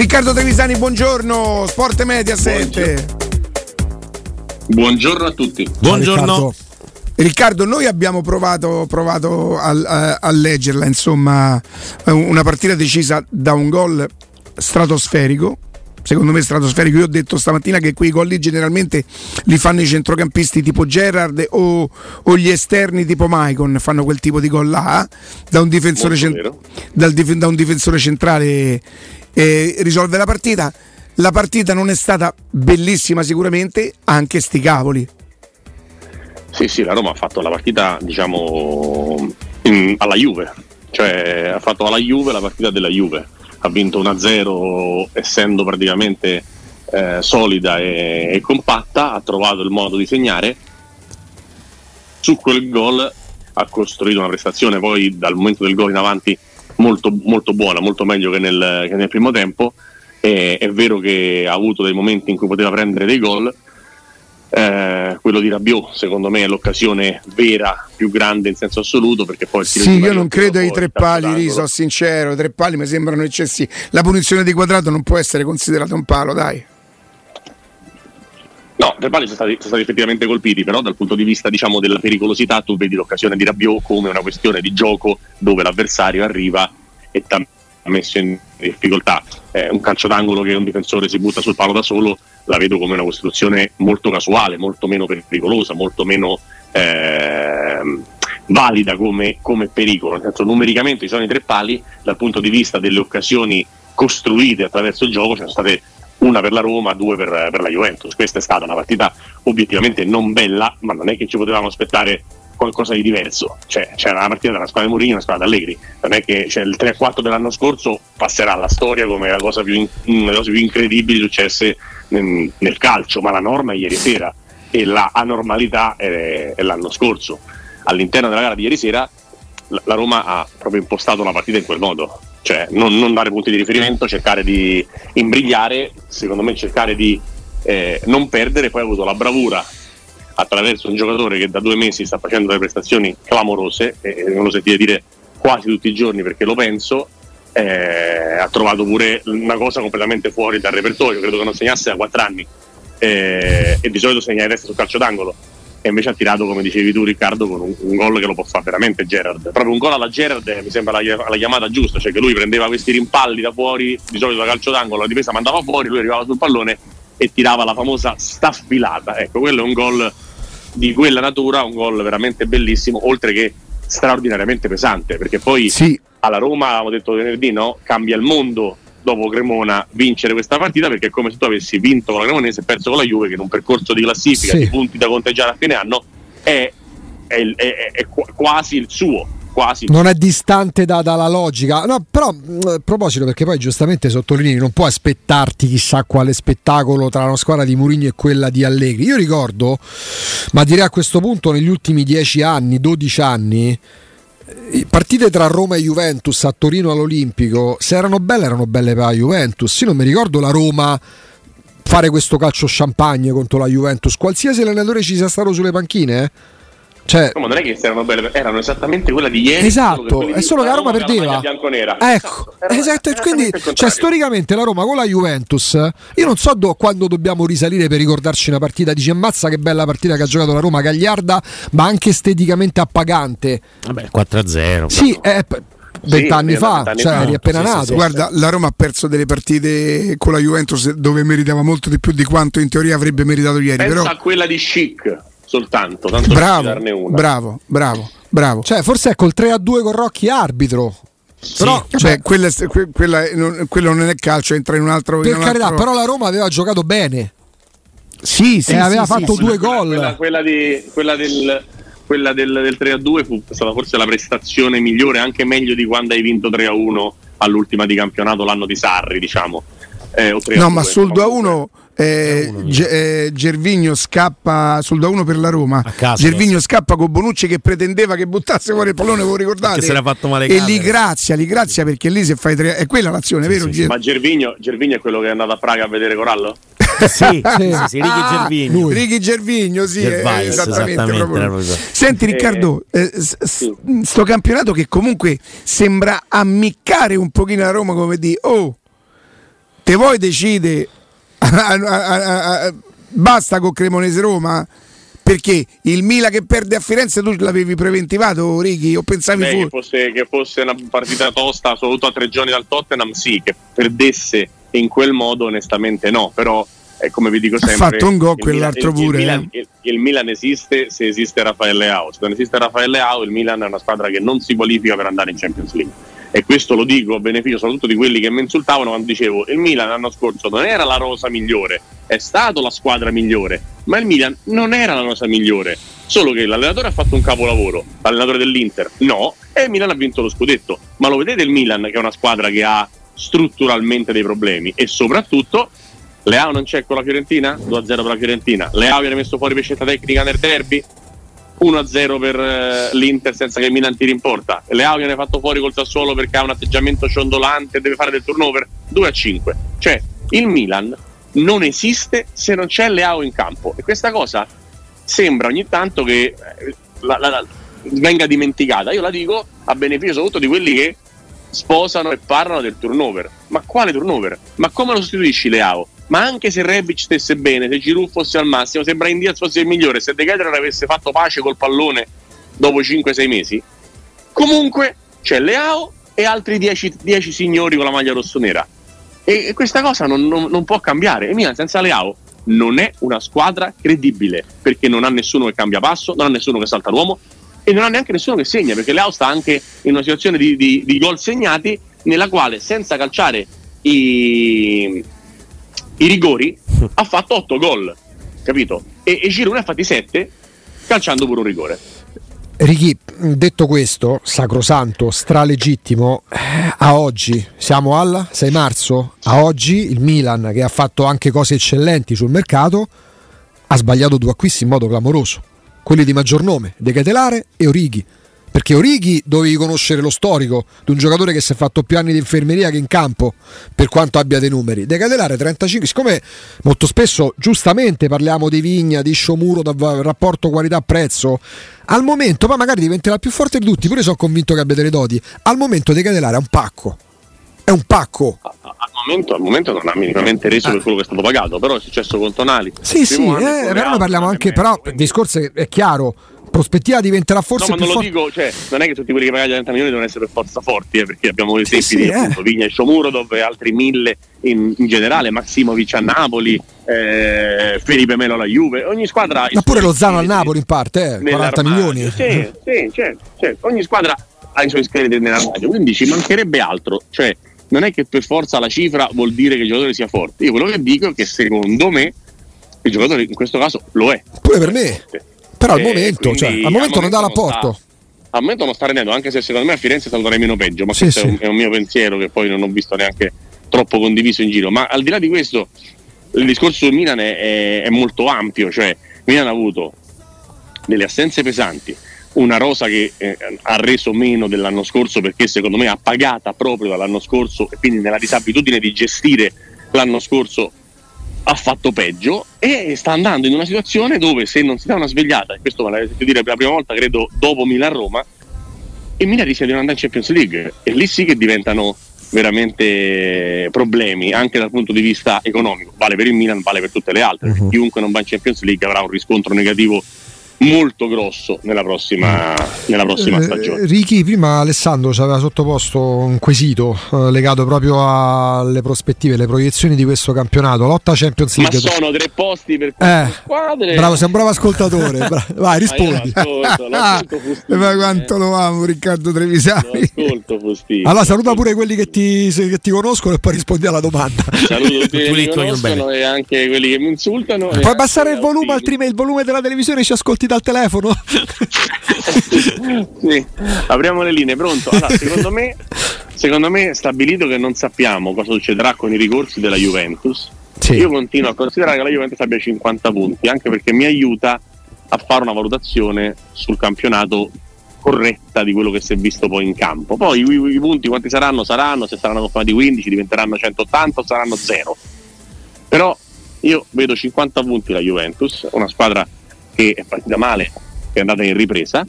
Riccardo Trevisani, buongiorno, Sport Mediaset. Buongiorno a tutti. Buongiorno. Riccardo. Riccardo, noi abbiamo provato, provato a, a, a, leggerla, insomma, una partita decisa da un gol stratosferico. Secondo me stratosferico, io ho detto stamattina che quei gol lì generalmente li fanno i centrocampisti tipo Gerard o, o gli esterni tipo Maicon, fanno quel tipo di gol là, da un difensore, cent- dal, da un difensore centrale eh, risolve la partita. La partita non è stata bellissima sicuramente, anche sti cavoli. Sì, sì, la Roma ha fatto la partita, diciamo, in, alla Juve, cioè ha fatto alla Juve la partita della Juve, ha vinto 1-0 essendo praticamente eh, solida e, e, compatta, ha trovato il modo di segnare, su quel gol ha costruito una prestazione poi dal momento del gol in avanti molto, molto buona, molto meglio che nel, che nel primo tempo, e, è vero che ha avuto dei momenti in cui poteva prendere dei gol, eh, quello di Rabiot secondo me è l'occasione vera più grande in senso assoluto perché poi sì io non credo ai tre pali Riso sincero tre pali mi sembrano eccessivi la punizione di quadrato non può essere considerata un palo dai No, pali sono stati, sono stati, effettivamente colpiti, però dal punto di vista diciamo, della pericolosità tu vedi l'occasione di Rabiot come una questione di gioco dove l'avversario arriva e ti ha messo in difficoltà. Eh, un calcio d'angolo che un difensore si butta sul palo da solo la vedo come una costruzione molto casuale, molto meno pericolosa, molto meno eh, valida come, come, pericolo. Nel senso, numericamente ci sono i tre pali, dal punto di vista delle occasioni costruite attraverso il gioco, ci sono state una per la Roma, due per, per la Juventus. Questa è stata una partita obiettivamente non bella, ma non è che ci potevamo aspettare qualcosa di diverso. Cioè, c'era una partita tra la squadra di Mourinho e la squadra d'Allegri. Non è che cioè, il 3-4 dell'anno scorso passerà alla storia come la cosa più, in, una delle cose più incredibili successe nel, nel, calcio, ma la norma è ieri sera e la anormalità è, è l'anno scorso. All'interno della gara di ieri sera la, la Roma ha proprio impostato la partita in quel modo. Cioè, non, non dare punti di riferimento, cercare di imbrigliare, secondo me cercare di eh, non perdere, poi ha avuto la bravura attraverso un giocatore che da due mesi sta facendo delle prestazioni clamorose, e non lo sentite dire quasi tutti i giorni perché lo penso, eh, ha trovato pure una cosa completamente fuori dal repertorio, credo che non segnasse da quattro anni eh, e di solito segna in testa sul calcio d'angolo e invece ha tirato come dicevi tu Riccardo con un, un gol che lo può fare veramente Gerard proprio un gol alla Gerard eh, mi sembra la, la, chiamata giusta cioè che lui prendeva questi rimpalli da fuori di solito da calcio d'angolo la difesa mandava fuori lui arrivava sul pallone e tirava la famosa staffilata ecco quello è un gol di quella natura un gol veramente bellissimo, oltre che straordinariamente pesante, perché poi sì. alla Roma, avevamo detto venerdì, no? cambia il mondo dopo Cremona vincere questa partita perché è come se tu avessi vinto con la Cremonese e perso con la Juve che in un percorso di classifica sì. di punti da conteggiare a fine anno è, è, è, è quasi il suo quasi. Non è distante da, dalla logica. No, però mm, a proposito, perché poi giustamente sottolinei, non puoi aspettarti chissà quale spettacolo tra la squadra di Mourinho e quella di Allegri. Io ricordo, ma direi a questo punto negli ultimi 10 anni, 12 anni, partite tra Roma e Juventus a Torino all'Olimpico, se erano belle erano belle per la Juventus. Io non mi ricordo la Roma fare questo calcio champagne contro la Juventus, qualsiasi allenatore ci sia stato sulle panchine. Eh? Cioè, no, ma non è che erano belle, erano esattamente quelle di ieri. Esatto, è solo che la Roma perdeva. Ecco, esatto, quindi cioè, storicamente la Roma con la Juventus, io non so do, quando dobbiamo risalire per ricordarci una partita, dice ammazza che bella partita che ha giocato la Roma, gagliarda, ma anche esteticamente appagante. Vabbè, 4-0. Sì, è vent'anni sì, fa, cioè fa. eri appena nato. Sì, Guarda, la Roma ha perso delle partite con la Juventus dove meritava molto di più di quanto in teoria avrebbe meritato ieri. Pensa però... a quella di Chic soltanto, tanto bravo, darne una. Bravo, bravo, bravo. Cioè, forse ecco il 3 a 2 con Rocchi arbitro. Sì, però, cioè, quella, quella, quello non è calcio, entra in un altro. Per un carità, altro... però la Roma aveva giocato bene. Sì, sì, e aveva sì, fatto sì, due quella, gol. Quella, quella, di, quella del, quella del, del 3 a 2 fu stata forse la prestazione migliore, anche meglio di quando hai vinto 3 a 1 all'ultima di campionato l'anno di Sarri, diciamo. Eh, no, ma sul 2 a 1 eh, eh, Gervigno scappa sul 2-1 per la Roma. Gervigno scappa con Bonucci che pretendeva che buttasse fuori il pallone, voi ricordate? Che se l'ha fatto male. E li grazia, li grazia perché lì se fai tre... è quella l'azione, sì, vero? Sì, sì. Ma Gervigno, Gervigno, è quello che è andato a Praga a vedere Corallo? sì, sì, sì, Righi ah, Gervigno. Righi Gervigno, sì, eh, esattamente. esattamente Senti Riccardo, eh, s- sto campionato che comunque sembra ammiccare un pochino a Roma come di oh te vuoi decide basta con Cremonese Roma? Perché il Milan che perde a Firenze tu l'avevi preventivato, Righi? O pensavi Beh, fu- che, fosse, che fosse una partita tosta, soprattutto a tre giorni dal Tottenham, sì, che perdesse in quel modo, onestamente no, però è come vi dico Ha sempre fatto un gol quell'altro Milan- il- pure, il Milan, eh. il- il Milan esiste se esiste Raffaele Leao se non esiste Raffaele Leao il Milan è una squadra che non si qualifica per andare in Champions League e questo lo dico a beneficio soprattutto di quelli che mi insultavano quando dicevo il Milan l'anno scorso non era la rosa migliore è stato la squadra migliore ma il Milan non era la rosa migliore solo che l'allenatore ha fatto un capolavoro l'allenatore dell'Inter no e il Milan ha vinto lo scudetto ma lo vedete il Milan che è una squadra che ha strutturalmente dei problemi e soprattutto Leao non c'è con la Fiorentina? 2-0 per la Fiorentina. Leao viene messo fuori per scelta tecnica nel derby 1-0 per eh, l'Inter senza che il Milan tiri in porta Leao viene fatto fuori col Sassuolo perché ha un atteggiamento ciondolante e deve fare del turnover 2-5 cioè il Milan non esiste se non c'è Leao in campo e questa cosa sembra ogni tanto che eh, la- la- la- venga dimenticata io la dico a beneficio soprattutto di quelli che sposano e parlano del turnover. Ma quale turnover? Ma come lo sostituisci Leao? Ma anche se Rebic stesse bene, se Giroud fosse al massimo, se Brian Diaz fosse il migliore, se De Ketelaere avesse fatto pace col pallone dopo 5-6 mesi, comunque c'è Leao e altri 10, 10 signori con la maglia rossonera. E, e questa cosa non, non- non può cambiare. E Milan senza Leao non è una squadra credibile perché non ha nessuno che cambia passo, non ha nessuno che salta l'uomo e non ha neanche nessuno che segna perché Leao sta anche in una situazione di, di- di gol segnati nella quale senza calciare i, i rigori ha fatto 8 gol capito? e, e Giroud ne ha fatti 7 calciando pure un rigore Righi, detto questo, sacrosanto, stralegittimo, eh, a oggi siamo al 6 marzo, a oggi il Milan che ha fatto anche cose eccellenti sul mercato ha sbagliato due acquisti in modo clamoroso, quelli di maggior nome, De Ketelare e Orighi. Perché Orighi dovevi conoscere lo storico di un giocatore che si è fatto più anni di infermeria che in campo, per quanto abbia dei numeri. De Ketelare 35, siccome molto spesso giustamente parliamo di Vigna, di Sciomuro, rapporto qualità-prezzo, al momento poi magari diventerà più forte di tutti, pure sono convinto che abbia delle doti. Al momento De Ketelare è un pacco. È un pacco. Al momento, al momento non ha minimamente reso per quello che è stato pagato però è successo con Tonali Sì, sì, eh, però parliamo anche, mezzo, però il discorso è chiaro, prospettiva diventerà forse no, ma non lo dico, cioè, non è che tutti quelli che pagano 30 milioni devono essere per forza forti, eh, perché abbiamo esempi sì, di eh. Vigna e Sciomuro, dove altri mille in, in generale, Maximovic a Napoli, eh, Felipe Melo alla Juve, ogni squadra. Ma pure Lozano al Napoli in parte, eh, 40 nell'armadio. milioni. Sì, sì, certo, certo. ogni squadra ha i suoi scheletri nell'armadio, quindi ci mancherebbe altro, cioè non è che per forza la cifra vuol dire che il giocatore sia forte. Io quello che dico è che secondo me il giocatore in questo caso lo è. Pure per me. Però al momento, cioè, al momento non dà sta- l'apporto. al momento non sta rendendo, anche se secondo me a Firenze saluterei meno peggio, ma Sì, questo sì. È, un, è un mio pensiero che poi non ho visto neanche troppo condiviso in giro. Ma al di là di questo, il discorso del Milan è, è- è molto ampio, cioè Milan ha avuto delle assenze pesanti, una rosa che eh, ha reso meno dell'anno scorso perché secondo me ha pagata proprio dall'anno scorso e quindi nella disabitudine di gestire l'anno scorso ha fatto peggio e sta andando in una situazione dove se non si dà una svegliata, e questo me l'avete sentito dire per la prima volta credo dopo Milan-Roma, il Milan rischia di non andare in Champions League. E lì sì che diventano veramente problemi anche dal punto di vista economico, vale per il Milan, vale per tutte le altre, Mhm. chiunque non va in Champions League avrà un riscontro negativo molto grosso nella prossima, nella prossima Eh, stagione. Ricky, prima Alessandro ci aveva sottoposto un quesito eh, legato proprio alle prospettive, alle proiezioni di questo campionato. Lotta Champions Ma League. sono tre posti per Eh, quattro squadre. bravo, sei un bravo ascoltatore. Bra- Vai, rispondi. Ma ascolto, Ah, Fustini, ma eh. quanto lo amo Riccardo Trevisani. Allora saluta pure quelli che ti, che ti conoscono e poi rispondi alla domanda. Saluto tutti Tu quelli li che mi conoscono e anche quelli che mi insultano. Puoi abbassare il volume, altrimenti il volume della televisione ci ascolti dal telefono. sì, apriamo le linee, pronto? Allora, secondo me, secondo me è stabilito che non sappiamo cosa succederà con i ricorsi della Juventus. Sì. Io continuo a considerare che la Juventus abbia 50 punti, anche perché mi aiuta a fare una valutazione sul campionato corretta di quello che si è visto poi in campo. Poi i, i punti quanti saranno? Saranno, se saranno confermati 15 diventeranno 180 o saranno 0. Però io vedo 50 punti la Juventus, una squadra che è partita male, che è andata in ripresa,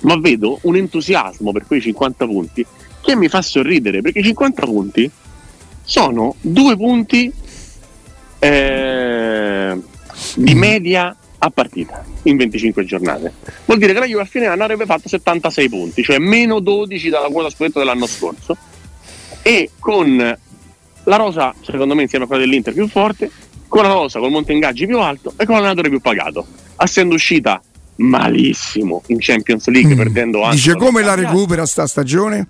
ma vedo un entusiasmo per quei 50 punti che mi fa sorridere, perché 50 punti sono due punti eh, di media a partita in 25 giornate. Vuol dire che la Juve a fine anno avrebbe fatto 76 punti, cioè meno 12 dalla quota scudetto dell'anno scorso. E con la rosa, secondo me, insieme a quella dell'Inter più forte, con la rosa, col monte ingaggi più alto e con l'allenatore più pagato. Essendo uscita malissimo in Champions League, Mm. perdendo anche. Dice come la recupera sta stagione?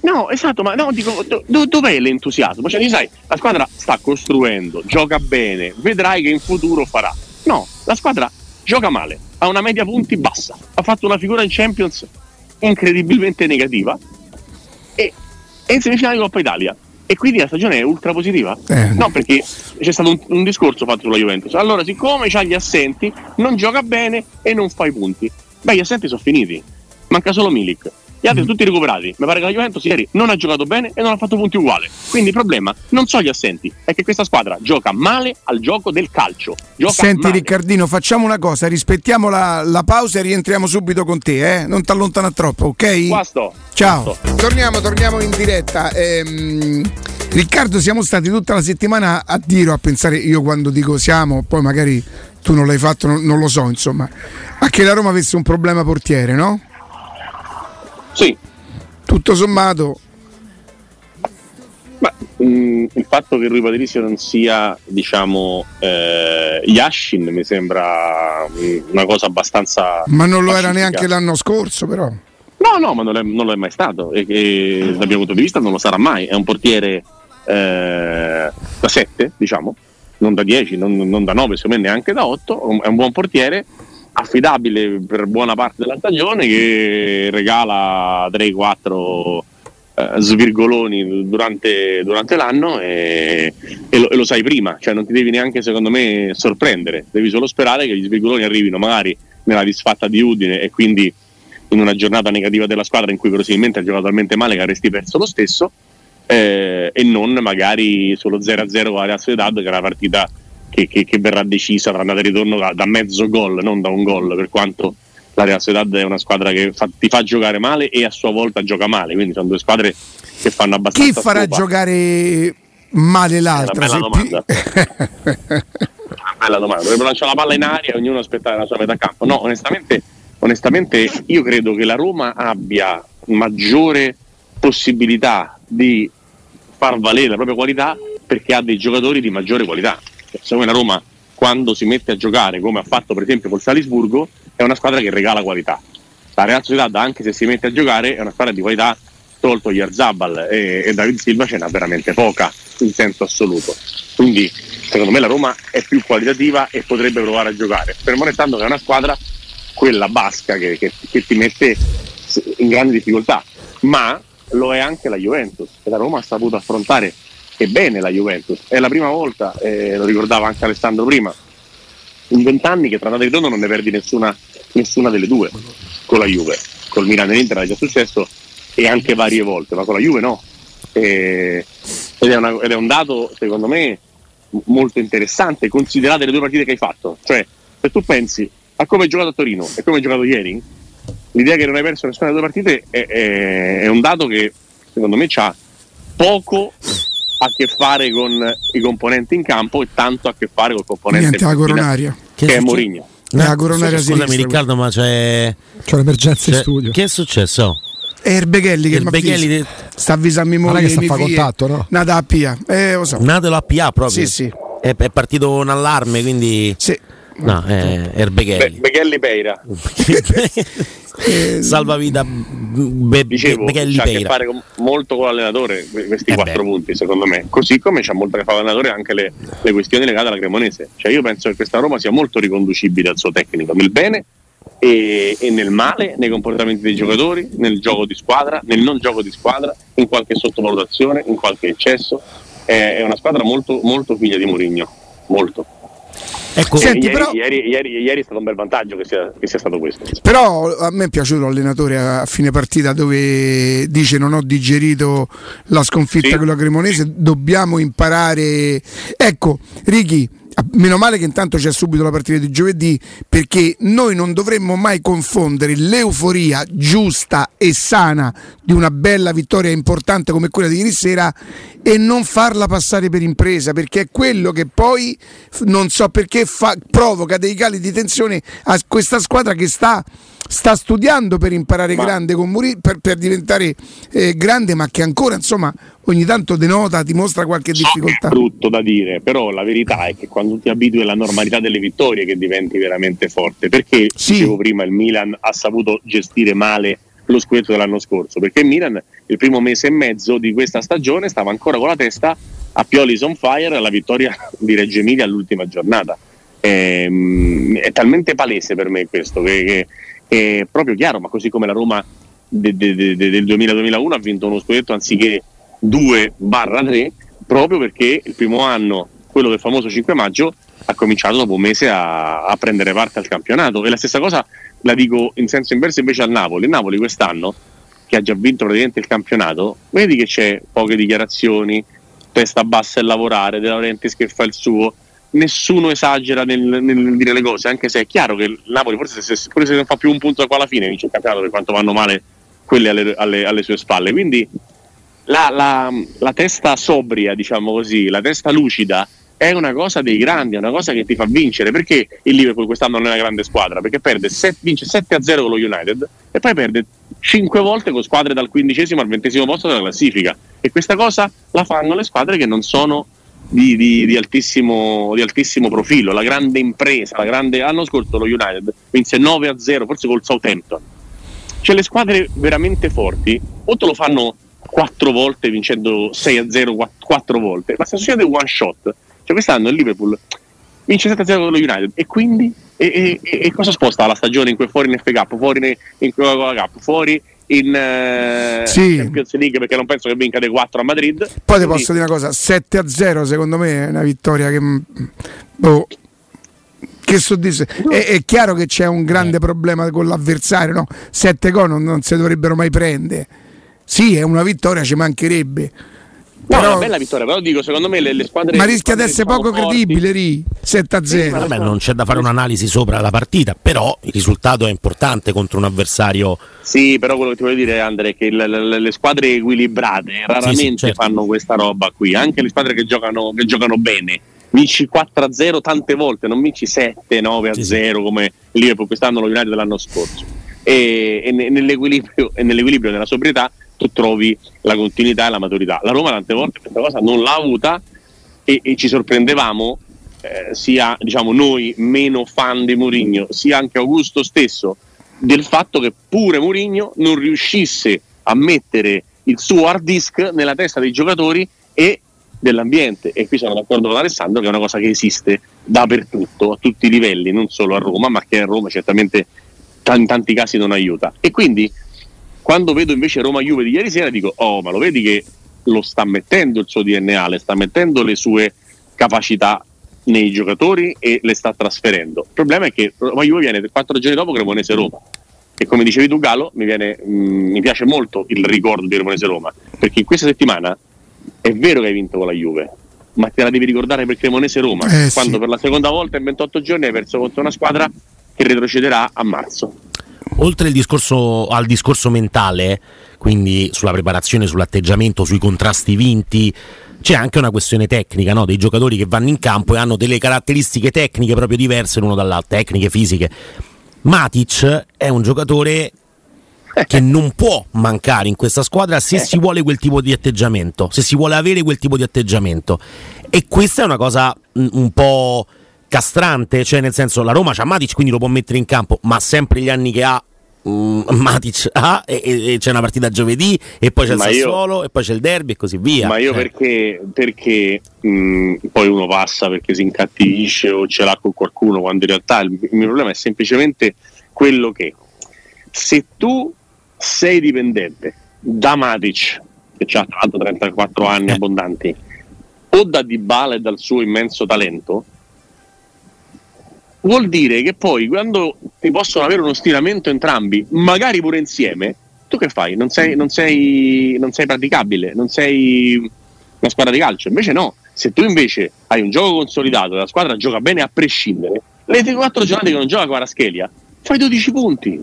No, esatto, ma no, dico, do- do- dov'è l'entusiasmo? Cioè, sai, la squadra sta costruendo, gioca bene, vedrai che in futuro farà. No, la squadra gioca male, ha una media punti bassa, ha fatto una figura in Champions incredibilmente negativa e è in semifinale Coppa Italia. E quindi la stagione è ultra positiva? Eh. No, perché c'è stato un, un discorso fatto sulla Juventus. Allora, siccome c'ha gli assenti, non gioca bene e non fa i punti. Beh, gli assenti sono finiti. Manca solo Milik. Gli altri tutti recuperati. Mi pare che la Juventus ieri non ha giocato bene e non ha fatto punti uguali. Quindi il problema non sono gli assenti, è che questa squadra gioca male al gioco del calcio. Gioca Senti male. Riccardino, facciamo una cosa, rispettiamo la, la pausa e rientriamo subito con te, eh? Non ti allontana troppo, ok? Qua sto. Ciao. Qua sto. Torniamo, torniamo in diretta. Ehm, Riccardo, siamo stati tutta la settimana a dire o a pensare, io quando dico siamo, poi magari tu non l'hai fatto, non, non lo so, insomma, a che la Roma avesse un problema portiere, no? Sì, Tutto sommato, Ma mh, il fatto che Rui Patricio non sia, diciamo, eh, Yashin mi sembra mh, una cosa abbastanza. ma non lo era pacifica. neanche l'anno scorso, però. No, no, ma non, è, non lo è mai stato. E, e dal mio punto di vista non lo sarà mai. È un portiere eh, da 7, diciamo, non da 10, non, non da 9, secondo me neanche da 8. È un buon portiere, affidabile per buona parte della stagione, che regala 3-4 eh, svirgoloni durante, durante l'anno e, e lo, e lo sai prima, cioè non ti devi neanche secondo me sorprendere, devi solo sperare che gli svirgoloni arrivino magari nella disfatta di Udine e quindi in una giornata negativa della squadra in cui verosimilmente ha giocato talmente male che avresti perso lo stesso eh, e non magari solo 0-0 con la Sociedad che è una partita che, che- che verrà decisa tra andata e ritorno da, da mezzo gol, non da un gol, per quanto la Real Sociedad è una squadra che fa- ti fa giocare male e a sua volta gioca male, quindi sono due squadre che fanno Chi abbastanza farà scopa. giocare male l'altra? È una bella Una bella domanda. Dovrebbe lanciare la palla in aria e ognuno aspettare la sua metà campo. No, onestamente, onestamente io credo che la Roma abbia maggiore possibilità di far valere la propria qualità perché ha dei giocatori di maggiore qualità. Secondo me la Roma quando si mette a giocare come ha fatto per esempio col Salisburgo è una squadra che regala qualità. La Real Sociedad anche se si mette a giocare è una squadra di qualità tolto Yarzabal e, e David Silva ce n'ha veramente poca in senso assoluto. Quindi secondo me la Roma è più qualitativa e potrebbe provare a giocare, fermo restando che è una squadra, quella basca, che, che- che ti mette in grande difficoltà, ma lo è anche la Juventus, e la Roma ha saputo affrontare e bene la Juventus. È la prima volta, eh, lo ricordava anche Alessandro prima, in vent'anni che tra andata e ritorno non ne perdi nessuna, nessuna delle due con la Juve. Col Milan e l'Inter è già successo e anche varie volte, ma con la Juve no. E- ed, è una- ed è un dato, secondo me, molto interessante, considerate le due partite che hai fatto. Cioè, se tu pensi a come hai giocato a Torino e come hai giocato ieri, l'idea che non hai perso nessuna delle due partite è, è- è un dato che, secondo me, ha poco a che fare con i componenti in campo e tanto a che fare col componente Niente, la coronaria. che è succe- Mourinho. È la coronaria Scusami sinistra. Riccardo, ma c'è, C'è un'emergenza in studio. Che è successo? È Erbeghelli che Il mi ha Beghelli visto. de- sta avvisando è moglie che sta fie. contatto, no? Nata a Pia. Eh, lo so. Nato la PA proprio. Sì, sì. È, è partito un allarme, quindi. Sì. No, è Be- Erbeghelli. Beghelli Peira. Eh, Salvavita Be- dicevo, Beghelli c'ha a che Peira. fare con- molto con l'allenatore que- questi Eh quattro beh. punti secondo me così come c'ha molto a che fare con l'allenatore anche le, le questioni legate alla Cremonese cioè io penso che questa Roma sia molto riconducibile al suo tecnico nel bene e, e nel male nei comportamenti dei giocatori nel gioco di squadra nel non gioco di squadra in qualche sottovalutazione in qualche eccesso è, è una squadra molto, molto figlia di Mourinho molto Ecco, Senti, ieri, però- ieri, ieri- ieri è stato un bel vantaggio che sia, che sia stato questo Però a me è piaciuto l'allenatore a fine partita dove dice non ho digerito la sconfitta Sì. con la Cremonese, dobbiamo imparare. Ecco, Ricky, Meno male che intanto c'è subito la partita di giovedì perché noi non dovremmo mai confondere l'euforia giusta e sana di una bella vittoria importante come quella di ieri sera e non farla passare per impresa perché è quello che poi non so perché fa, provoca dei cali di tensione a questa squadra che sta sta studiando per imparare Ma- grande con Muri- per, per diventare eh, grande, ma che ancora insomma ogni tanto denota, dimostra qualche difficoltà. È brutto da dire, però la verità è che quando ti abitui alla normalità delle vittorie che diventi veramente forte. Perché Sì. dicevo prima il Milan ha saputo gestire male lo scudetto dell'anno scorso? Perché il Milan il primo mese e mezzo di questa stagione stava ancora con la testa a Pioli's on fire alla vittoria di Reggio Emilia all'ultima giornata. Ehm, è talmente palese per me questo che- che è proprio chiaro, ma così come la Roma de- de- de- de- del 2000-2001 ha vinto uno scudetto anziché 2-3 proprio perché il primo anno, quello del famoso 5 maggio, ha cominciato dopo un mese a, a prendere parte al campionato e la stessa cosa la dico in senso inverso invece al Napoli. Il Napoli quest'anno, che ha già vinto praticamente il campionato, vedi che c'è poche dichiarazioni, testa bassa e lavorare, De Laurentiis che fa il suo, nessuno esagera nel, nel dire le cose, anche se è chiaro che il Napoli forse se, se- pure se non fa più un punto qua alla fine vince il campionato per quanto vanno male quelle alle, alle- alle sue spalle. Quindi la, la- la testa sobria, diciamo così, la testa lucida è una cosa dei grandi, è una cosa che ti fa vincere. Perché il Liverpool quest'anno non è una grande squadra? Perché perde set- vince 7 a 0 con lo United e poi perde 5 volte con squadre dal quindicesimo al ventesimo posto della classifica. E questa cosa la fanno le squadre che non sono di, di- di altissimo, di altissimo profilo. La grande impresa, la grande... l'anno scorso lo United vinse 9 a 0, forse col Southampton cioè le squadre veramente forti o te lo fanno quattro volte vincendo 6 a 0 quatt- quattro volte ma se succede one shot cioè quest'anno il Liverpool vince 7 a 0 con lo United e quindi e, e- e cosa sposta la stagione in cui fuori in Cup fuori in, in Coca-Cola Cup fuori in eh, Sì. Champions League perché non penso che vinca dei 4 a Madrid Poi ti Quindi- posso dire una cosa, 7 a 0 secondo me è una vittoria che... boh, che soddisfa. È, è chiaro che c'è un grande problema con l'avversario, no? 7 gol non, non si dovrebbero mai prendere. Sì, è una vittoria, ci mancherebbe. No, è Però- una bella vittoria però dico secondo me le, le squadre ma rischia di essere poco forti- credibile, Ri. 7 a 0. Vabbè, non c'è da fare un'analisi sopra la partita, però il risultato è importante contro un avversario. Sì, però quello che ti voglio dire, Andre, è che le, le- le squadre equilibrate raramente certo. fanno questa roba qui, anche le squadre che giocano, che giocano bene. Vinci 4-0 tante volte, non vinci 7-9-0 Sì, sì. come Liverpool quest'anno, lo United dell'anno scorso. E, e ne- nell'equilibrio, e nell'equilibrio, nella sobrietà, tu trovi la continuità e la maturità. La Roma tante volte questa cosa non l'ha avuta e, e ci sorprendevamo eh, sia diciamo, noi meno fan di Mourinho, sia anche Augusto stesso, del fatto che pure Mourinho non riuscisse a mettere il suo hard disk nella testa dei giocatori e dell'ambiente. E qui sono d'accordo con Alessandro che è una cosa che esiste dappertutto, a tutti i livelli, non solo a Roma, ma che a Roma certamente ta- in tanti casi non aiuta. E quindi quando vedo invece Roma Juve di ieri sera dico, oh, ma lo vedi che lo sta mettendo il suo DNA, le sta mettendo le sue capacità nei giocatori e le sta trasferendo. Il problema è che Roma Juve viene quattro giorni dopo Cremonese Roma. E come dicevi tu Galo, mi, viene- mh, mi piace molto il ricordo di Cremonese Roma, perché in questa settimana è vero che hai vinto con la Juve, ma te la devi ricordare per Cremonese Roma, Eh, sì. quando per la seconda volta in 28 giorni hai perso contro una squadra che retrocederà a marzo. Oltre discorso, al discorso mentale, quindi sulla preparazione, sull'atteggiamento, sui contrasti vinti, c'è anche una questione tecnica no? dei giocatori che vanno in campo e hanno delle caratteristiche tecniche proprio diverse l'uno dall'altro, tecniche, fisiche. Matic è un giocatore che non può mancare in questa squadra se si vuole quel tipo di atteggiamento, se si vuole avere quel tipo di atteggiamento. E questa è una cosa mm, un po' castrante, cioè nel senso la Roma c'ha Matic, quindi lo può mettere in campo, ma sempre gli anni che ha mm, Matic ha e, e- c'è una partita giovedì e poi c'è il Ma io- Sassuolo e poi c'è il derby e così via. Ma io Eh. perché, perché mh, poi uno passa perché si incattivisce o ce l'ha con qualcuno, quando in realtà il, il mio problema è semplicemente quello che se tu sei dipendente da Matic, che ha tra l'altro 34 anni Eh. abbondanti, o da Dybala e dal suo immenso talento, vuol dire che poi quando ti possono avere uno stiramento entrambi, magari pure insieme, tu che fai? Non sei, non sei, non sei praticabile, non sei una squadra di calcio. Invece no, Se tu invece hai un gioco consolidato e la squadra gioca bene a prescindere, le 4 giornate che non gioca Quaraschelia, fai 12 punti.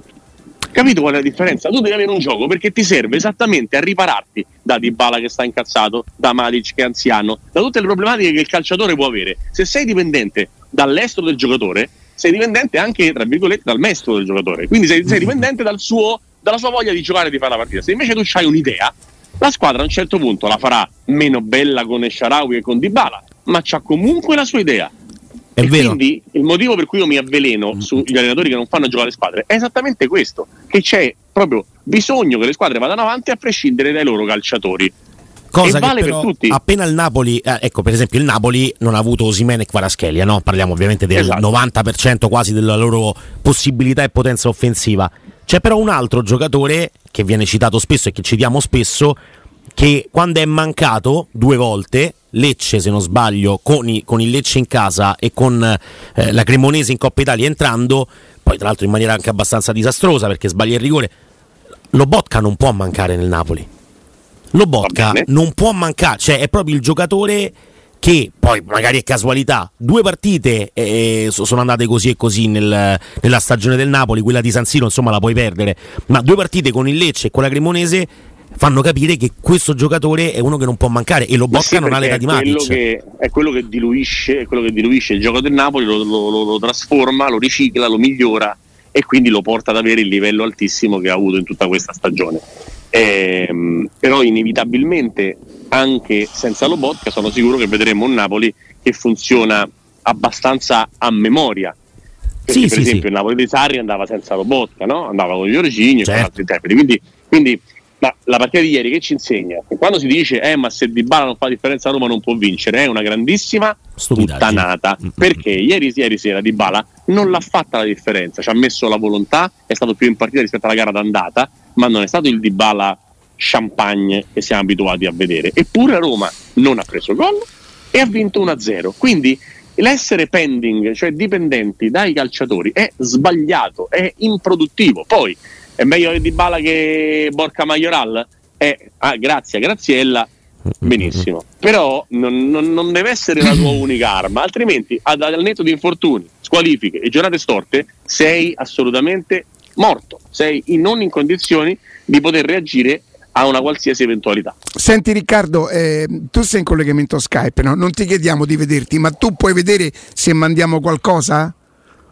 Capito qual è la differenza? Tu devi avere un gioco perché ti serve esattamente a ripararti da Dybala che sta incazzato, da Matic che è anziano, da tutte le problematiche che il calciatore può avere. Se sei dipendente dall'estero del giocatore, sei dipendente anche, tra virgolette, dal maestro del giocatore. Quindi sei, sei dipendente dal suo, dalla sua voglia di giocare e di fare la partita. Se invece tu hai un'idea, la squadra a un certo punto la farà meno bella con Esharawi e con Dybala, ma c'ha comunque la sua idea. È e vero. quindi il motivo per cui io mi avveleno sugli allenatori che non fanno giocare le squadre è esattamente questo, che c'è proprio bisogno che le squadre vadano avanti a prescindere dai loro calciatori. Cosa E che vale per però tutti. appena il Napoli, eh, ecco per esempio il Napoli non ha avuto Osimene e Quaraschelia, no? parliamo ovviamente del Esatto. 90% quasi della loro possibilità e potenza offensiva. C'è però un altro giocatore che viene citato spesso e che citiamo spesso, che quando è mancato due volte, Lecce se non sbaglio, con, i- con il Lecce in casa e con eh, la Cremonese in Coppa Italia entrando, poi tra l'altro in maniera anche abbastanza disastrosa perché sbaglia il rigore, Lobotka non può mancare nel Napoli. Bene. non può mancare, cioè è proprio il giocatore che poi magari è casualità, due partite eh, so- sono andate così e così nel- nella stagione del Napoli, quella di San Siro insomma la puoi perdere, ma due partite con il Lecce e con la Cremonese fanno capire che questo giocatore è uno che non può mancare e Ma Lobotka sì, non ha l'età di Matic. che, è quello che diluisce, è quello che diluisce il gioco del Napoli, lo, lo- lo- lo trasforma, lo ricicla, lo migliora e quindi lo porta ad avere il livello altissimo che ha avuto in tutta questa stagione. Ehm, però inevitabilmente anche senza Lobotka sono sicuro che vedremo un Napoli che funziona abbastanza a memoria. Perché Sì, per sì, esempio sì. il Napoli di Sarri andava senza Lobotka, no? andava con gli Origini e con Certo. altri interpreti. Quindi, quindi ma la partita di ieri che ci insegna? Che quando si dice eh ma se Di Bala non fa differenza Roma non può vincere, è una grandissima puttanata. Mm, mm, Perché ieri, ieri sera Di Bala non l'ha fatta la differenza, ci ha messo la volontà, è stato più in partita rispetto alla gara d'andata, ma non è stato il Di Bala champagne che siamo abituati a vedere. Eppure Roma non ha preso gol e ha vinto 1-0. Quindi l'essere pending, cioè dipendenti dai calciatori, è sbagliato, è improduttivo. Poi è meglio Di Bala che Borca Majoral? Eh, ah, grazie Graziella, benissimo. Però non, non- non deve essere la tua unica arma, altrimenti ad- al netto di infortuni, squalifiche e giornate storte sei assolutamente morto, sei in- non in condizioni di poter reagire a una qualsiasi eventualità. Senti Riccardo, eh, tu sei in collegamento Skype, no? non ti chiediamo di vederti, ma tu puoi vedere se mandiamo qualcosa?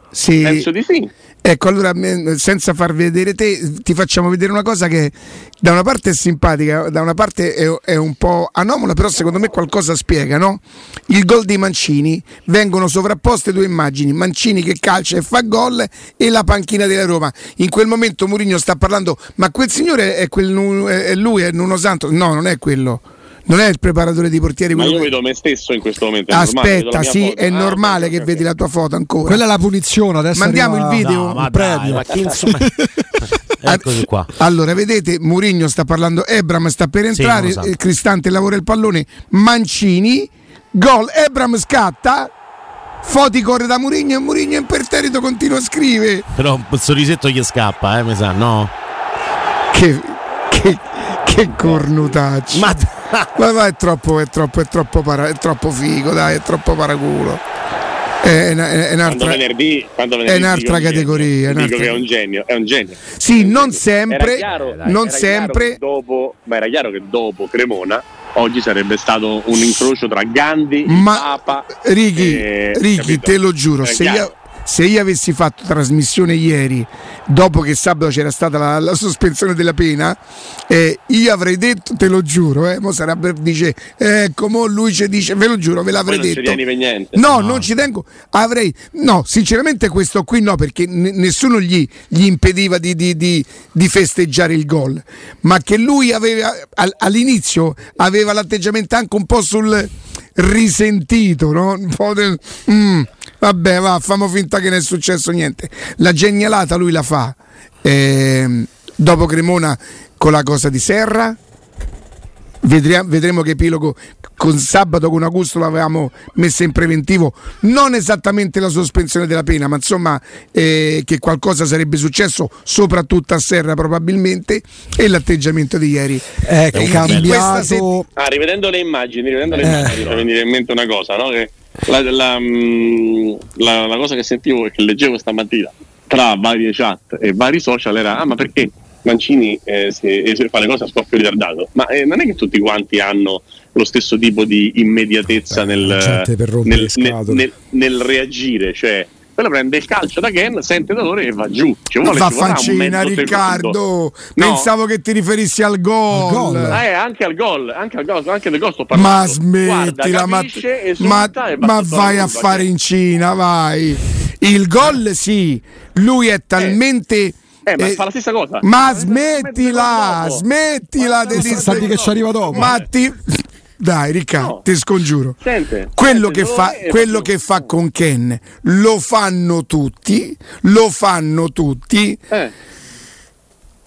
Sì. Penso di sì. Ecco, allora senza far vedere te, ti facciamo vedere una cosa che da una parte è simpatica, da una parte è, è un po' anomala, però secondo me qualcosa spiega, no? Il gol di Mancini, vengono sovrapposte due immagini, Mancini che calcia e fa gol e la panchina della Roma. In quel momento Mourinho sta parlando, ma quel signore è, quel, è lui, è Nuno Santos? No, non è quello. Non è il preparatore di portieri Ma io che- vedo me stesso in questo momento. normale, Aspetta, mia sì, foto. è Ah, normale ok, che vedi la tua foto ancora. Quella è la punizione, adesso Mandiamo arriva il video. No, ma il premio. dai, ma chi insomma... Eccoci qua. Allora, vedete, Murigno sta parlando, Ebram sta per entrare, sa. eh, Cristante lavora il pallone, Mancini, gol, Ebram scatta, Foti corre da Murigno e Murigno imperterrito continua a scrivere. Però un sorrisetto gli scappa, eh, mi sa, no? Che, che, che cornutaccio. Ma Ma, ma è troppo, è troppo, è troppo, para- è troppo figo, dai, è troppo paraculo. È, è Quando un'altra... venerdì, quando venerdì È un'altra un categoria, è genio, dico un'altra- che è un genio, è un genio. Sì, non sempre, Era chiaro, non era sempre. dopo, ma era chiaro che dopo Cremona oggi sarebbe stato un incrocio tra Gandhi, Ma Papa. Righi, e- Righi, te lo giuro, se io, se io avessi fatto trasmissione ieri, dopo che sabato c'era stata la, la sospensione della pena, eh, io avrei detto, te lo giuro, eh, mo sarebbe, dice, ecco, mo lui ci dice, ve lo giuro, ve l'avrei Poi non ci detto. tieni per niente. No, non ci tengo. Avrei, no, sinceramente questo qui no, perché n- nessuno gli, gli impediva di, di- di- di festeggiare il gol. Ma che lui aveva al- all'inizio aveva l'atteggiamento anche un po' sul risentito, no? Un. "Mm, vabbè, va, famo finta che non è successo niente. La genialata lui la fa. ehm, dopo Cremona con la cosa di Serra. Vedremo, vedremo che epilogo con sabato con Augusto l'avevamo messa in preventivo non esattamente la sospensione della pena ma insomma eh, che qualcosa sarebbe successo soprattutto a Serra probabilmente e l'atteggiamento di ieri è cambiato se- Ah, rivedendo le immagini, rivedendo le Eh. immagini, mi viene in mente una cosa, no? Che la, la, mm, la- la cosa che sentivo e che leggevo stamattina tra varie chat e vari social era: Ah, ma perché Mancini eh, eh, si fa le cose a scoppio ritardato? Ma eh, non è che tutti quanti hanno lo stesso tipo di immediatezza Eh, nel, nel, nel- nel reagire, cioè. Quello prende il calcio da Ken, sente dolore e va giù. Ci Ma vuole, fancina mezzo Riccardo pensavo che ti riferissi al gol, Al gol. Eh, anche al gol, anche al gol, anche del gol sto parlando. ma smettila ma, ma, ma vai a fare in Cina vai il gol sì lui è talmente Eh, ma eh, fa la stessa cosa. ma smettila smettila di sta- sta di che ci arriva dopo. ma ti dai Riccardo No. ti scongiuro Sente, quello, sente che fa, quello che fa con Ken lo fanno tutti lo fanno tutti Eh,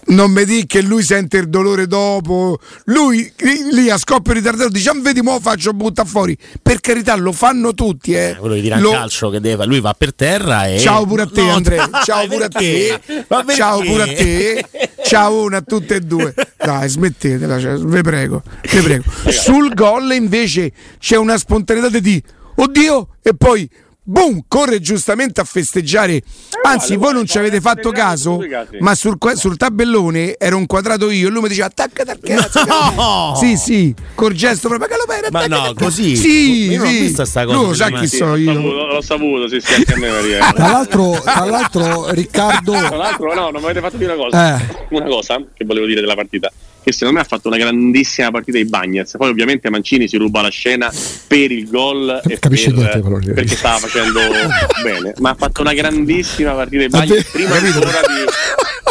non mi di che lui sente il dolore dopo. Lui lì, a scoppio ritardato dice: "Ah, Vedi, mo faccio buttare fuori. Per carità, lo fanno tutti. Eh. Eh, quello di dire Lo- al calcio che deve, lui va per terra e Ciao pure a te, No, Andrea. Ciao pure a te. perché? Perché? Ciao pure a te. Ciao una a tutte e due. Dai, smettetela, cioè, vi prego, vi prego. Sul gol invece c'è una spontaneità di oddio e poi boom, corre giustamente a festeggiare. Anzi, uguale, voi non ci avete fatto caso, ma sul, sul tabellone ero inquadrato io e lui mi diceva attaccati al cazzo. No! Sì, sì, col gesto proprio che lo bene, Ma no, cazzo. così? Sì, Io non ho sì. visto sta cosa Lui lo sa chi sì, so l'ho io. saputo, l'ho saputo, sì, sì, anche a me Maria. tra l'altro, tra l'altro Riccardo Tra l'altro, no, non mi avete fatto dire una cosa. Eh. Una cosa che volevo dire della partita. Che secondo me ha fatto una grandissima partita di Bagnets. Poi, ovviamente, Mancini si ruba la scena per il gol e Capisce per- niente, però, perché stava facendo bene. Ma ha fatto una grandissima partita di Bagnets. Prima ancora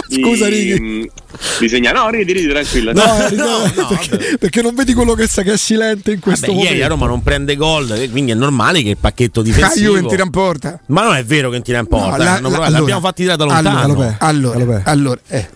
di, di, Scusa, Righi. di segnare. No, ridi, ridi, tranquillo. No, eh, no, no, perché, perché non vedi quello che sa che è silente in questo Vabbè, momento. ieri a Roma non prende gol, eh, quindi è normale che il pacchetto difensivo. Juve tira in porta. Ma non è vero che non tira in porta, No, eh, la- la- provato, allora- l'abbiamo fatti tirare da lontano. allora- Allora, Allora, allora, eh,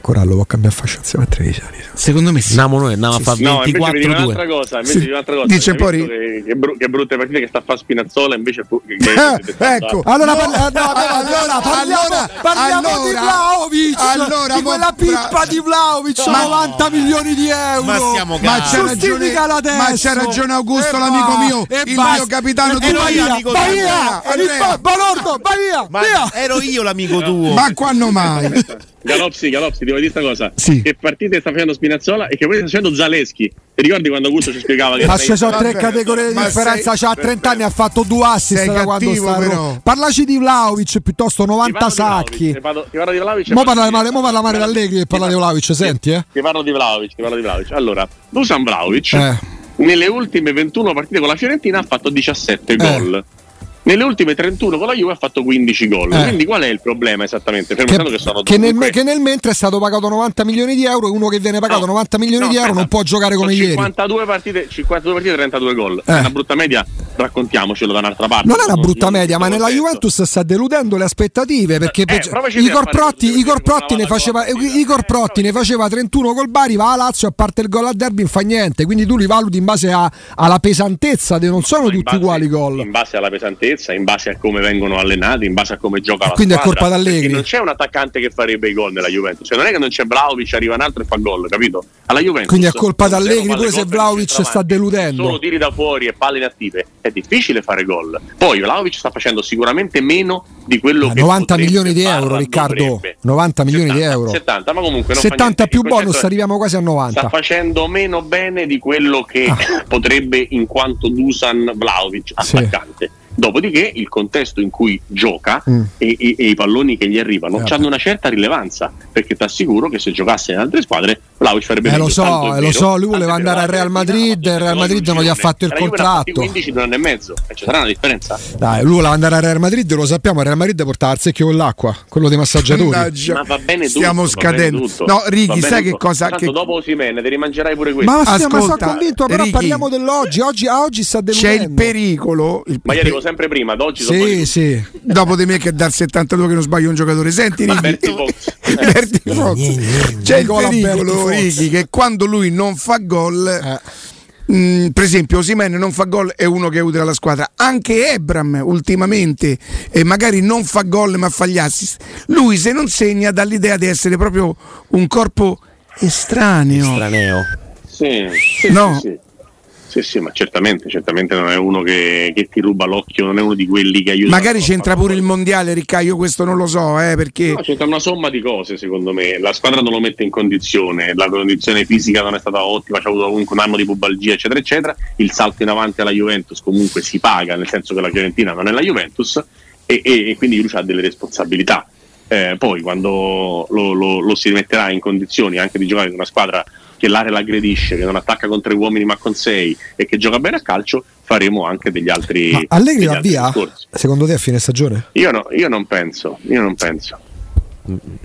Corallo può cambiare fascia insieme a Trevisani. secondo me sì. Andiamo noi, andiamo a fare No, invece mi dico 24-2. un'altra cosa, invece Sì. di un'altra cosa. Dice poi- Che, che, bru- che brutte partite che sta a fare Spinazzola invece fu- che, che- che- che- ecco. Allora, No, parla- no, allora, allora, parliamo, allora, parliamo di allora, Vlaovic, allora, di quella pippa di Vlaovic, Ma- 90 milioni di euro. Ma stiamo Ma c'ha ragione, ma c'ha ragione Augusto, E l'amico mio, e il basta. mio capitano. E tu vai vai via, vai. Balordo, vai via, Ma ero io l'amico tuo. Ma quando mai? Galopsi, Galopsi, ti devo dire questa cosa. Sì. Che partite sta facendo Spinazzola e che poi sta facendo Zaleschi. Ti ricordi quando Augusto ci spiegava che Ma ci sono tre Vabbè, categorie di differenza. sei- C'ha 30 anni, ha fatto due assist Sei da quando sta a però. Parlaci di Vlaovic piuttosto Ti 90 parlo di Vlahovic, sacchi. Ti parlo, ti parlo di Vlahovic e Mo parlo parla di- male, mo parla male d'Allegri e parla di Vlaovic, senti, eh? Ti parlo di Vlahovic, ti parlo di Vlahovic. Allora, Dusan Vlahovic Eh. nelle ultime 21 partite con la Fiorentina ha fatto 17 gol. Nelle ultime 31 con la Juve ha fatto 15 gol. Eh. Quindi qual è il problema esattamente? Che, che che nel, che nel mentre è stato pagato 90 milioni di euro e uno che viene pagato No, 90 milioni no, di euro non può giocare come Sono ieri. 52 partite, 52 partite 32 gol. Eh. È una brutta media, raccontiamocelo da un'altra parte. Non è una brutta non- media, ma nella detto. Juventus sta deludendo le aspettative perché Eh, pe- provaci te a Igor Protti, Igor ne faceva, partita. Igor Protti ne faceva 31 col Bari, va a Lazio a parte il gol al derby non fa niente, quindi tu li valuti in base a- alla pesantezza, non sono tutti uguali i gol. In base alla pesantezza, in base a come vengono allenati, in base a come gioca la Quindi è squadra. colpa d'Allegri. Non c'è un attaccante che farebbe i gol nella Juventus. Cioè, non è che non c'è Vlaovic, arriva un altro e fa gol, capito? Alla Juventus. Quindi è colpa d'Allegri, pure se centravanti. sta deludendo. Solo tiri da fuori e palle inattive. È difficile fare gol. Poi Vlaovic sta facendo sicuramente meno di quello Ma che 90 potrebbe milioni di euro, Riccardo. dovrebbe. 90 milioni di euro. 70, ma comunque non fa 70 niente. più bonus arriviamo quasi a 90. sta facendo meno bene di quello che Ah. potrebbe in quanto Dusan Vlaovic Sì. Dopodiché il contesto in cui gioca Mm. e, e- e i palloni che gli arrivano Eh, hanno una certa rilevanza perché ti assicuro che se giocasse in altre squadre Vlaovic farebbe Eh, meglio. lo so, eh, lo so, lui voleva andare al Real Madrid, il Real Madrid non gli ha fatto il contratto. 15 in un anno e mezzo e ci sarà una differenza Dai, lui voleva andare al Real Madrid, lo sappiamo, il Real Madrid portava il secchio con l'acqua, quello dei massaggiatori. Ma va bene tutto Stiamo scadendo. tutto. No, Righi, sai che cosa? Tanto Che... dopo Osimene ti rimangerai pure questo Ma, sì, ma sono Ascolta, convinto, però Ricky, parliamo dell'oggi. Oggi, a oggi sta C'è deludendo. il pericolo. Il ma io arrivo sempre prima ad oggi sono Sì, poi- sì. dopo di me che dal 72 che non sbaglio un giocatore. Senti, Righi. Berti Fox. Berti Fox. C'è il pericolo, Ricky, che quando lui non fa gol. Eh. Mm, per esempio Osimen non fa gol è uno che è utile alla squadra anche Ebram ultimamente eh, magari non fa gol ma fa gli assist lui se non segna dà l'idea di essere proprio un corpo estraneo estraneo sì, sì, no. sì, sì. Sì, sì, ma certamente, certamente non è uno che, che, ti ruba l'occhio, non è uno di quelli che aiuta. Magari c'entra pure il mondiale, Ricca, io questo non lo so, eh, perché... No, c'entra una somma di cose, secondo me. La squadra non lo mette in condizione, la condizione fisica non è stata ottima, c'è avuto comunque un anno di pubalgia, eccetera, eccetera. Il salto in avanti alla Juventus comunque si paga, nel senso che la Fiorentina non è la Juventus e, e, e quindi lui ha delle responsabilità. Eh, poi quando lo, lo, lo si rimetterà in condizioni anche di giocare in una squadra che l'area l'aggredisce, che non attacca con tre uomini ma con sei e che gioca bene a calcio, faremo anche degli altri. Ma Allegri va via? Discorsi. Secondo te a fine stagione? Io, no, io non penso, io non penso.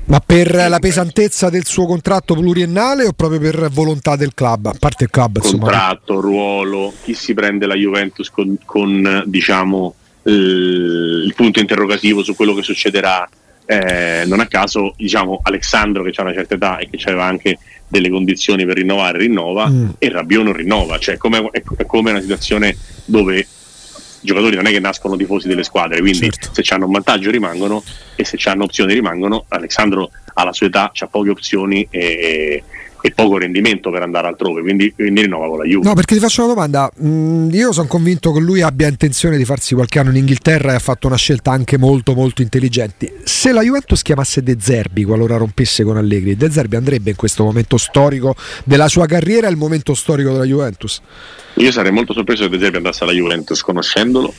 Ma per la pesantezza del suo contratto pluriennale o proprio per volontà del club? A parte il club, contratto, insomma. ruolo, chi si prende la Juventus con, con diciamo, il punto interrogativo su quello che succederà. Eh, non a caso, diciamo, Alessandro che ha una certa età e che aveva anche delle condizioni per rinnovare rinnova mm. e Rabiot non rinnova, cioè come, è, è come una situazione dove i giocatori non è che nascono tifosi delle squadre, quindi certo. se hanno un vantaggio rimangono e se hanno opzioni rimangono. Alessandro alla sua età ha poche opzioni e, e poco rendimento per andare altrove, quindi, quindi rinnova con la Juve. No, perché ti faccio una domanda. Mm, io sono convinto che lui abbia intenzione di farsi qualche anno in Inghilterra e ha fatto una scelta anche molto molto intelligente. Se la Juventus chiamasse De Zerbi qualora rompesse con Allegri, De Zerbi andrebbe in questo momento storico della sua carriera, il momento storico della Juventus? Io sarei molto sorpreso se De Zerbi andasse alla Juventus conoscendolo.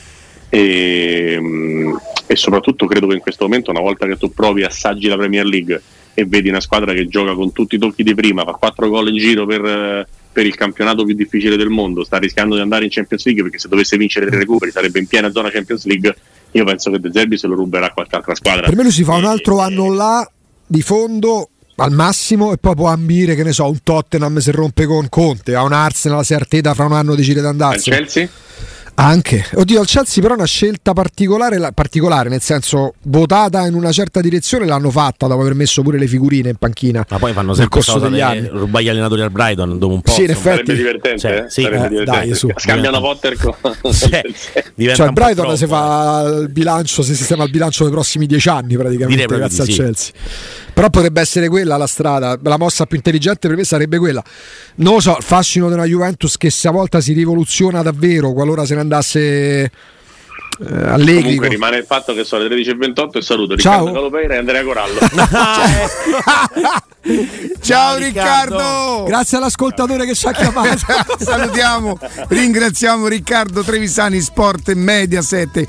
E, mm, e soprattutto credo che in questo momento, una volta che tu provi assaggi la Premier League e vedi una squadra che gioca con tutti i tocchi di prima, fa 4 gol in giro per, per, il campionato più difficile del mondo, sta rischiando di andare in Champions League perché se dovesse vincere tre recuperi sarebbe in piena zona Champions League, io penso che De Zerbi se lo ruberà qualche altra squadra. Per me lui si fa un altro e, anno là di fondo al massimo e poi può ambire che ne so un Tottenham se rompe con Conte a un Arsenal se Arteta fra un anno decide di andarsene Chelsea? Anche, oddio, al Chelsea però una scelta particolare, particolare, nel senso votata in una certa direzione l'hanno fatta dopo aver messo pure le figurine in panchina. Ma poi fanno sempre cosa degli anni. rubare gli allenatori al Brighton dopo un po'. Sì, in effetti. Sarebbe divertente. Cioè, sì. sarebbe eh, divertente. Dai, su. Scambiano Potter con... cioè, cioè il Brighton si fa il bilancio, si sistema il bilancio nei prossimi dieci anni praticamente grazie al sì. Chelsea. Però potrebbe essere quella la strada, la mossa più intelligente per me sarebbe quella. Non lo so, il fascino della Juventus che se a volta si rivoluziona davvero qualora se ne andasse eh, Allegri. Comunque rimane il fatto che sono le 13.28 e saluto Ciao. Riccardo Calopeira e Andrea Corallo. Ciao Riccardo! Grazie all'ascoltatore che ci ha chiamato. Salutiamo, ringraziamo Riccardo Trevisani, Sport e Mediaset.